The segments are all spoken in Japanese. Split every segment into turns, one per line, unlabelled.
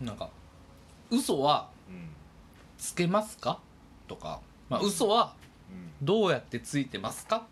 なんか嘘は
うん
つけますか？とか、まあ、嘘は
うん。
どうやってついてますか？っ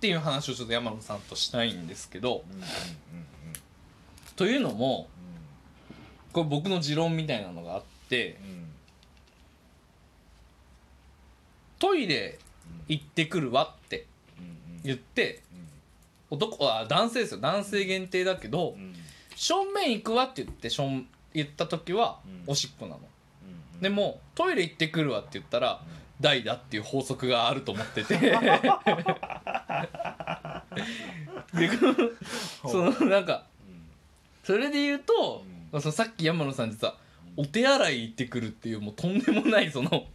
ていう話をちょっと山野さんとしたいんですけどというのもこれ僕の持論みたいなのがあってトイレ行ってくるわって
うん
言って男は男性ですよ。男性限定だけど正面行くわって言ってしょん言った時は
うん。
おしっこなの。
うん
でもトイレ行ってくるわって言ったら大だっていう法則があると思ってて。でそのなんかそれで言うと、そのさっき山野さん実はお手洗い行ってくるっていうもうとんでもないその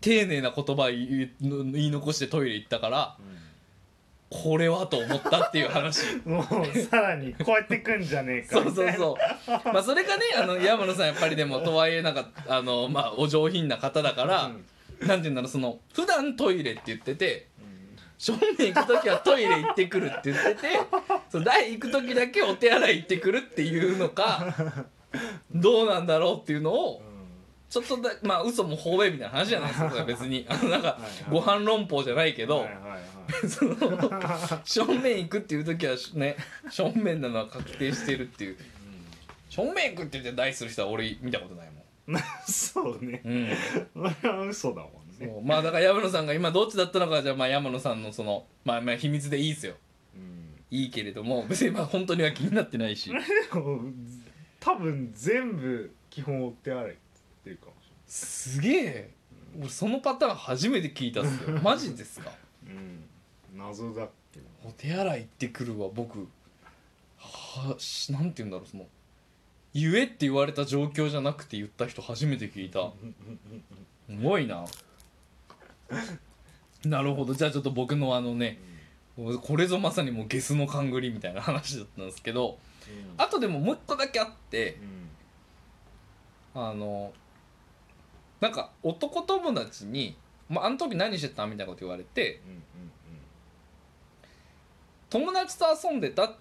丁寧な言葉言い残してトイレ行ったからこれはと思ったっていう話。
もうさらにこうやってくんじゃねえか。
そうそうそう。まあそれがねあの山野さんやっぱりでもとはいえなんかあのまあお上品な方だから、なんて言うんだろうその普段トイレって言ってて正面行く時はトイレ行ってくるって言っててそう台行く時だけお手洗い行ってくるっていうのかどうなんだろうっていうのをちょっとだまあ嘘も方便みたいな話じゃないですか 別に。あのなんかご飯論法じゃないけど、正面行くっていう時はね正面なのは確定してるっていう。正面行くって言って台する人は俺見たことないもん。
そうね。
うん。
それは嘘だもんね。
まあだから山野さんが今どっちだったのかじゃあまあ山野さんのそのまあまあ秘密でいいですよ。
うん。
いいけれども別にまあ本当には気になってないし。
多分全部基本お手洗いっていうかもし
すげえ。俺そのパターン初めて聞いたっすよ。マジですか？
れないうん。謎だけど
お手洗い行ってくるわ僕。はしなんて言うんだろう。その言えって言われた状況じゃなくて言った人初めて聞いた。すごいな。なるほど。じゃあちょっと僕のあのねこれぞまさにもうゲスの勘繰りみたいな話だったんですけど。あとでももう一個だけあって。あのなんか男友達に「まあ、あの時何してた?」みたいなこと言われて友達と遊んでたっ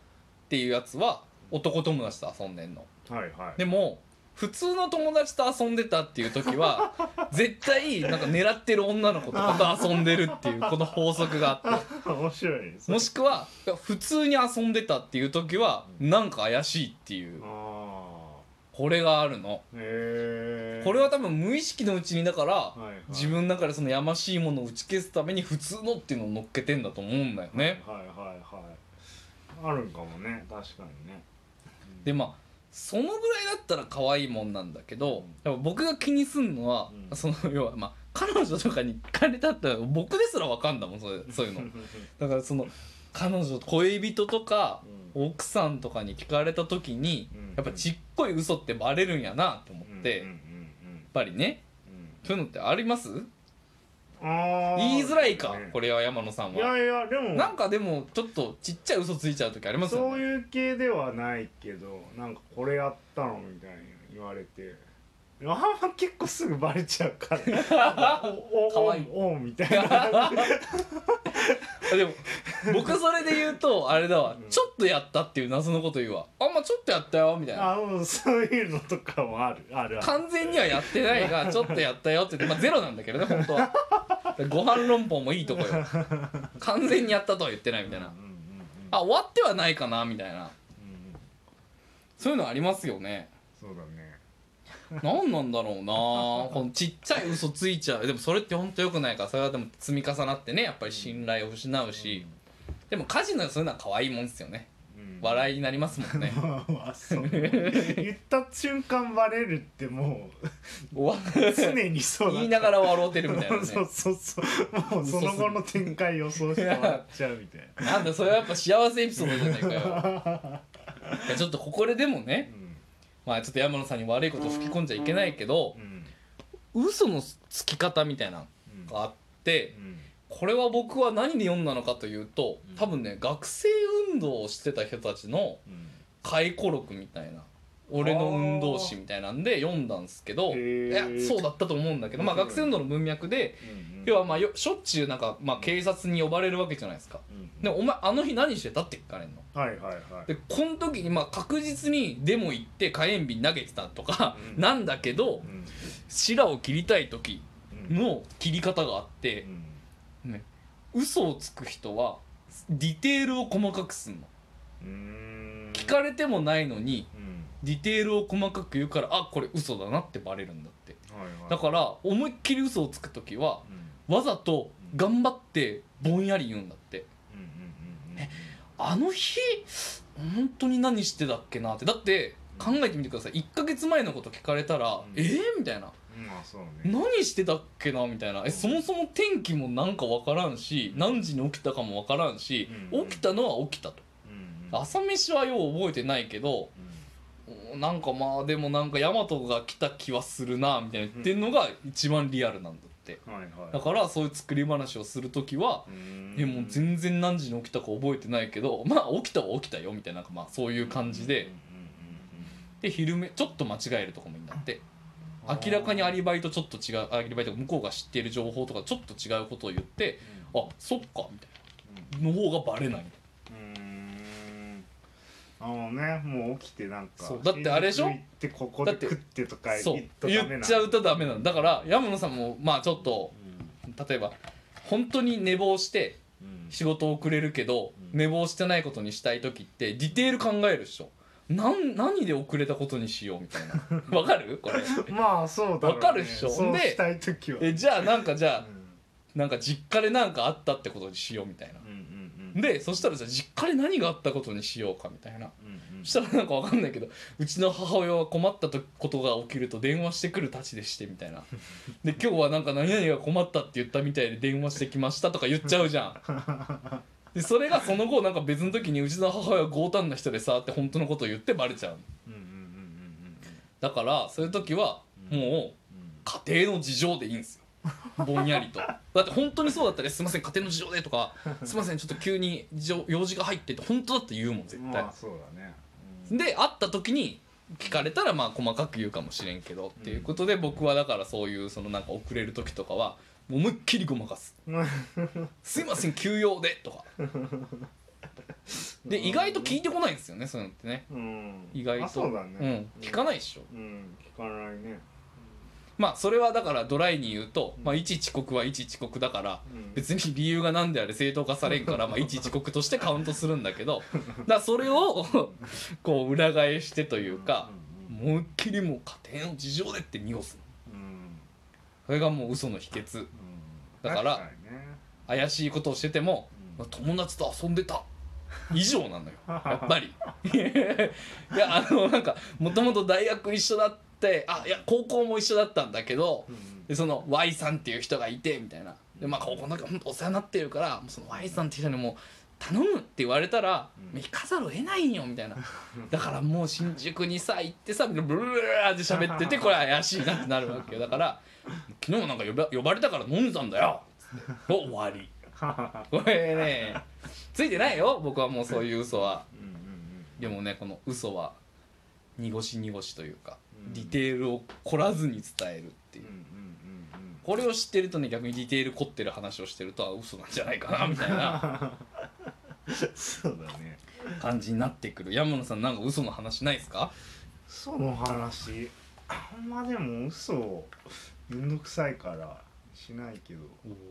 ていうやつは男友達と遊んでんの。
はいはい。
でも普通の友達と遊んでたっていう時は 絶対なんか狙ってる女の子とかと遊んでるっていうこの法則があって。
面白い
もしくは普通に遊んでたっていう時はなんか怪しいっていう。
あ
これがあるの。これは多分無意識のうちにだから
はいはい。
自分の中でそのやましいものを打ち消すために普通のっていうのを乗っけてんだと思うんだよね。
はいはいはいあるかもね。確かにね。
でまあそのぐらいだったら可愛いもんなんだけど、
うん。
僕が気にすんのは、
うん。
その要はまあ彼女とかに聞かれたったら僕ですらわかんだもんそれそういうの。だからその彼女恋人とか奥さんとかに聞かれた時に、
うん。
やっぱちっこい嘘ってバレるんやなと思って、やっぱりね。
うん。
そういうのってあります？言いづらいか、
ね。
これは山野さんは。
いやいやでも。
なんかでもちょっとちっちゃい嘘ついちゃう時ありますよね。
そういう系ではないけどなんかこれやったのみたいに言われてあんま結構すぐバレちゃうから。おお
かわいい
おおみたいな
あでも僕それで言うとあれだわ、
うん
ちょっとやったっていう謎のこと言うわあんまちょっとやったよみたいな
あそういうのとかもあるある
完全にはやってないがちょっとやったよって言ってまあゼロなんだけどね本当はご飯論法もいいとこよ完全にやったとは言ってないみたいな
うんうんうんうん
あ終わってはないかなみたいな
うんうん
そういうのありますよね
そうだね
何なんだろうなこのちっちゃい嘘ついちゃう。でもそれって本当良くないか。らそれはでも積み重なってねやっぱり信頼を失うし、でも家事のそういうのは可愛いもんですよね。
うん。
笑いになりますもんね。
言った瞬間バレるってもう常にそうだ
言いながら笑うてるみたいなね。
そうそうそう。もうその後の展開予想して笑っちゃうみたいな。
なんだそれはやっぱ幸せエピソードじゃないかよ。いやちょっとここででもねまあちょっと山野さんに悪いことを吹き込んじゃいけないけど
うんうん
嘘のつき方みたいなの
うん
があって
うん
これは僕は何で読んだのかというと
うん。
多分ね学生運動をしてた人たちの
うん。
回顧録みたいな俺の運動史みたいなんで読んだんですけどいやそうだったと思うんだけど、まあ、学生運動の文脈で要はまあよしょっちゅうなんか、まあ、警察に呼ばれるわけじゃないですか。
うん
でお前あの日何してたって聞かれるの？
はいはいはい。
でこの時にまあ確実にデモ行って火炎瓶投げてたとか
うん。
なんだけど
うん。
白を切りたい時
うん。
の切り方があって
う、ん。
ね、嘘をつく人はディテールを細かくすんの。聞かれてもないのに
うん
ディテールを細かく言うからあこれ嘘だなってバレるんだって。
はいはい。
だから思いっきり嘘をつく時は
うん。
わざと頑張ってぼんやり言うんだって。
うんうんうんうん
えあの日本当に何してたっけなって。だって考えてみてください。1ヶ月前のこと聞かれたら
ん。
えー、みたいな。
うね。
何してたっけな？みたいな。えそもそも天気もなんか分からんし何時に起きたかも分からんし
うん。
起きたのは起きたと。
うんうん。
朝飯はよう覚えてないけど
うん
なんかまあでもなんかヤマトが来た気はするなみたいな言ってるのが一番リアルなんだって。
はいはい。
だからそういう作り話をする時は
うん。
えもう全然何時に起きたか覚えてないけどまあ起きたは起きたよみたいななんかまあそういう感じで。で昼寝ちょっと間違えるとかもいいんだって。明らかにアリバイとちょっと違うアリバイとか向こうが知っている情報とかちょっと違うことを言ってあそっかみたいな。の方がバレない
うんあのねもう起きてなんか
そうだってあれでしょ？
ってここで食ってとか
そう
言っとダメな
言っちゃうとダメなんだだから山野さんもまあちょっと例えば本当に寝坊して
うん。
仕事遅れるけど
うん。
寝坊してないことにしたい時ってディテール考えるでしょ。なん何で遅れたことにしようみたいな。わかる？これ。
まあそうだろうね。
わかるっしょ？
そう
で
したい時は。
えじゃあなんかじゃあ
うん。
なんか実家で何かあったってことにしようみたいな。
うんうんうん
でそしたらじゃあ実家で何があったことにしようかみたいな。
うんうん。
そしたらなんかわかんないけどうちの母親は困ったとことが起きると電話してくるたちでしてみたいな。で今日はなんか何々が困ったって言ったみたいで電話してきましたとか言っちゃうじゃん。でそれがその後なんか別の時にうちの母親は強胆な人でさって本当のことを言ってバレちゃうだからそういう時はもう
うん。
家庭の事情でいいんですよ ぼんやりと。だって本当にそうだったら「すいません家庭の事情で」とか「すいませんちょっと急に用事が入って」って本当だって言うもん絶対。
まあそうだね。うん。
で会った時に聞かれたらまあ細かく言うかもしれんけどっていうことで僕はだからそういうそのなんか遅れる時とかはもう思いっきりごまかす「すいません休養で」とか。で意外と聞いてこないんですよねそういうのってね。
うん。
意外と。
あそうだね。
うん、聞かないでしょ。
うん。聞かないね
まあそれはだからドライに言うと、まあ、一遅刻は一遅刻だから
うん。
別に理由が何であれ正当化されんから、まあ、一遅刻としてカウントするんだけど だからそれをこう裏返してというか
うん
思いっきりもう家庭の事情でって濁すそれがもう嘘の秘訣。
うん。
だから
確にね。
怪しいことをしてても
うん。
友達と遊んでた。以上なのよ。やっぱり。いやあのなんかもともと大学一緒だってあいや高校も一緒だったんだけど
うん
でその Y さんっていう人がいてみたいな。でまあ高校の時本当お世話になってるからその Y さんっていう人にもう頼むって言われたら、
うん。
行かざるを得ないよみたいな。だからもう新宿にさ行ってさブルブルって喋ってて これ怪しいなってなるわけよ。だから昨日もなんか呼ば呼ばれたから飲んだんだよ。つってお終わり。これねついてないよ。僕はもうそういう嘘は。でもねこの嘘は濁し濁しというか、
うん。
ディテールを凝らずに伝えるっていう。
うんうんうん
これを知ってるとね逆にディテール凝ってる話をしてるとは嘘なんじゃないかなみたいな。
うんそうだね。
感じになってくる。山野さんなんか嘘の話ないですか？
その話。あんまでも嘘めんどくさいからしないけど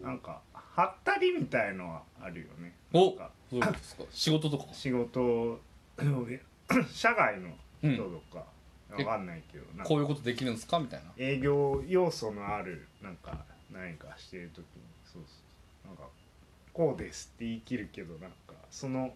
なんかはったりみたいのはあるよね。
お
なんか
どうですか。仕事とか？
仕事 社外の
うん。
人とか、わかんないけどなんか。
こういうことできるんですか？みたいな。
営業要素のあるなんか何かしてる時にそうそう。なんかこうですって言い切るけどなんかその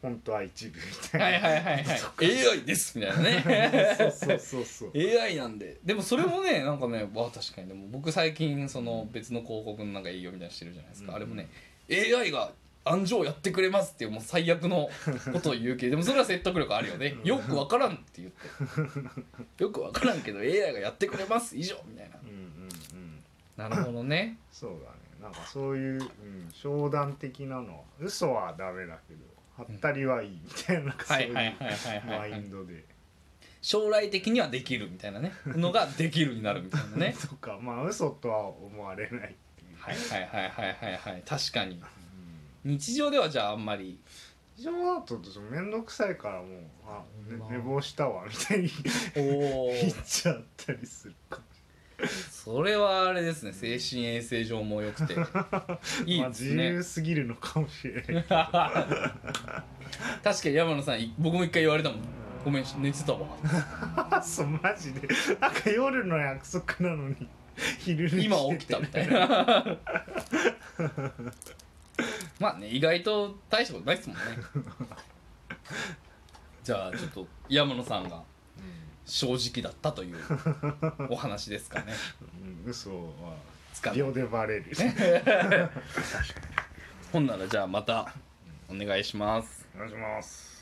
本当は一部みた
はい
いな
はいはい。はい AI ですみたいなね。
そうそうそうそう。
AI なんで。でもそれもねなんかねわ確かに。でも僕最近その別の広告のなんか営業みたいなのしてるじゃないですか、
うん。
あれもね AI が案上やってくれますっていうもう最悪のことを言うけどでもそれは説得力あるよね。よくわからんって言って。よくわからんけど AI がやってくれます以上みたいな。
うんうんうん。
なるほどね。
そうだね。なんかそういう、うん、商談的なのは嘘はダメだけどはったりはいいみたいなそう
はいいう
マ
はい、
インドで。
将来的にはできるみたいなね。のができるになるみたいなね。
とかまあ嘘とは思われない
はいはいはいはいはいはい。確かに。
うん
日常ではじゃああんまり。
非常だと面倒くさいからもうあ、ね
まあ。
寝坊したわみたいに
おお
言っちゃったりするか
それはあれですね。精神衛生上も良くて。い い
まあ、自
ですね、
由すぎるのかもしれない
確かに山野さんい僕も一回言われたもん。ごめん寝てたわ。
そうマジで。なんか夜の約束なのに昼寝してて。
今起きたみたいなまあね意外と大したことないですもんね。じゃあちょっと山野さんが正直だったというお話ですかね。
うん、嘘は
つか
秒でバレる。
ほんならじゃあまたお願いします。
お願いします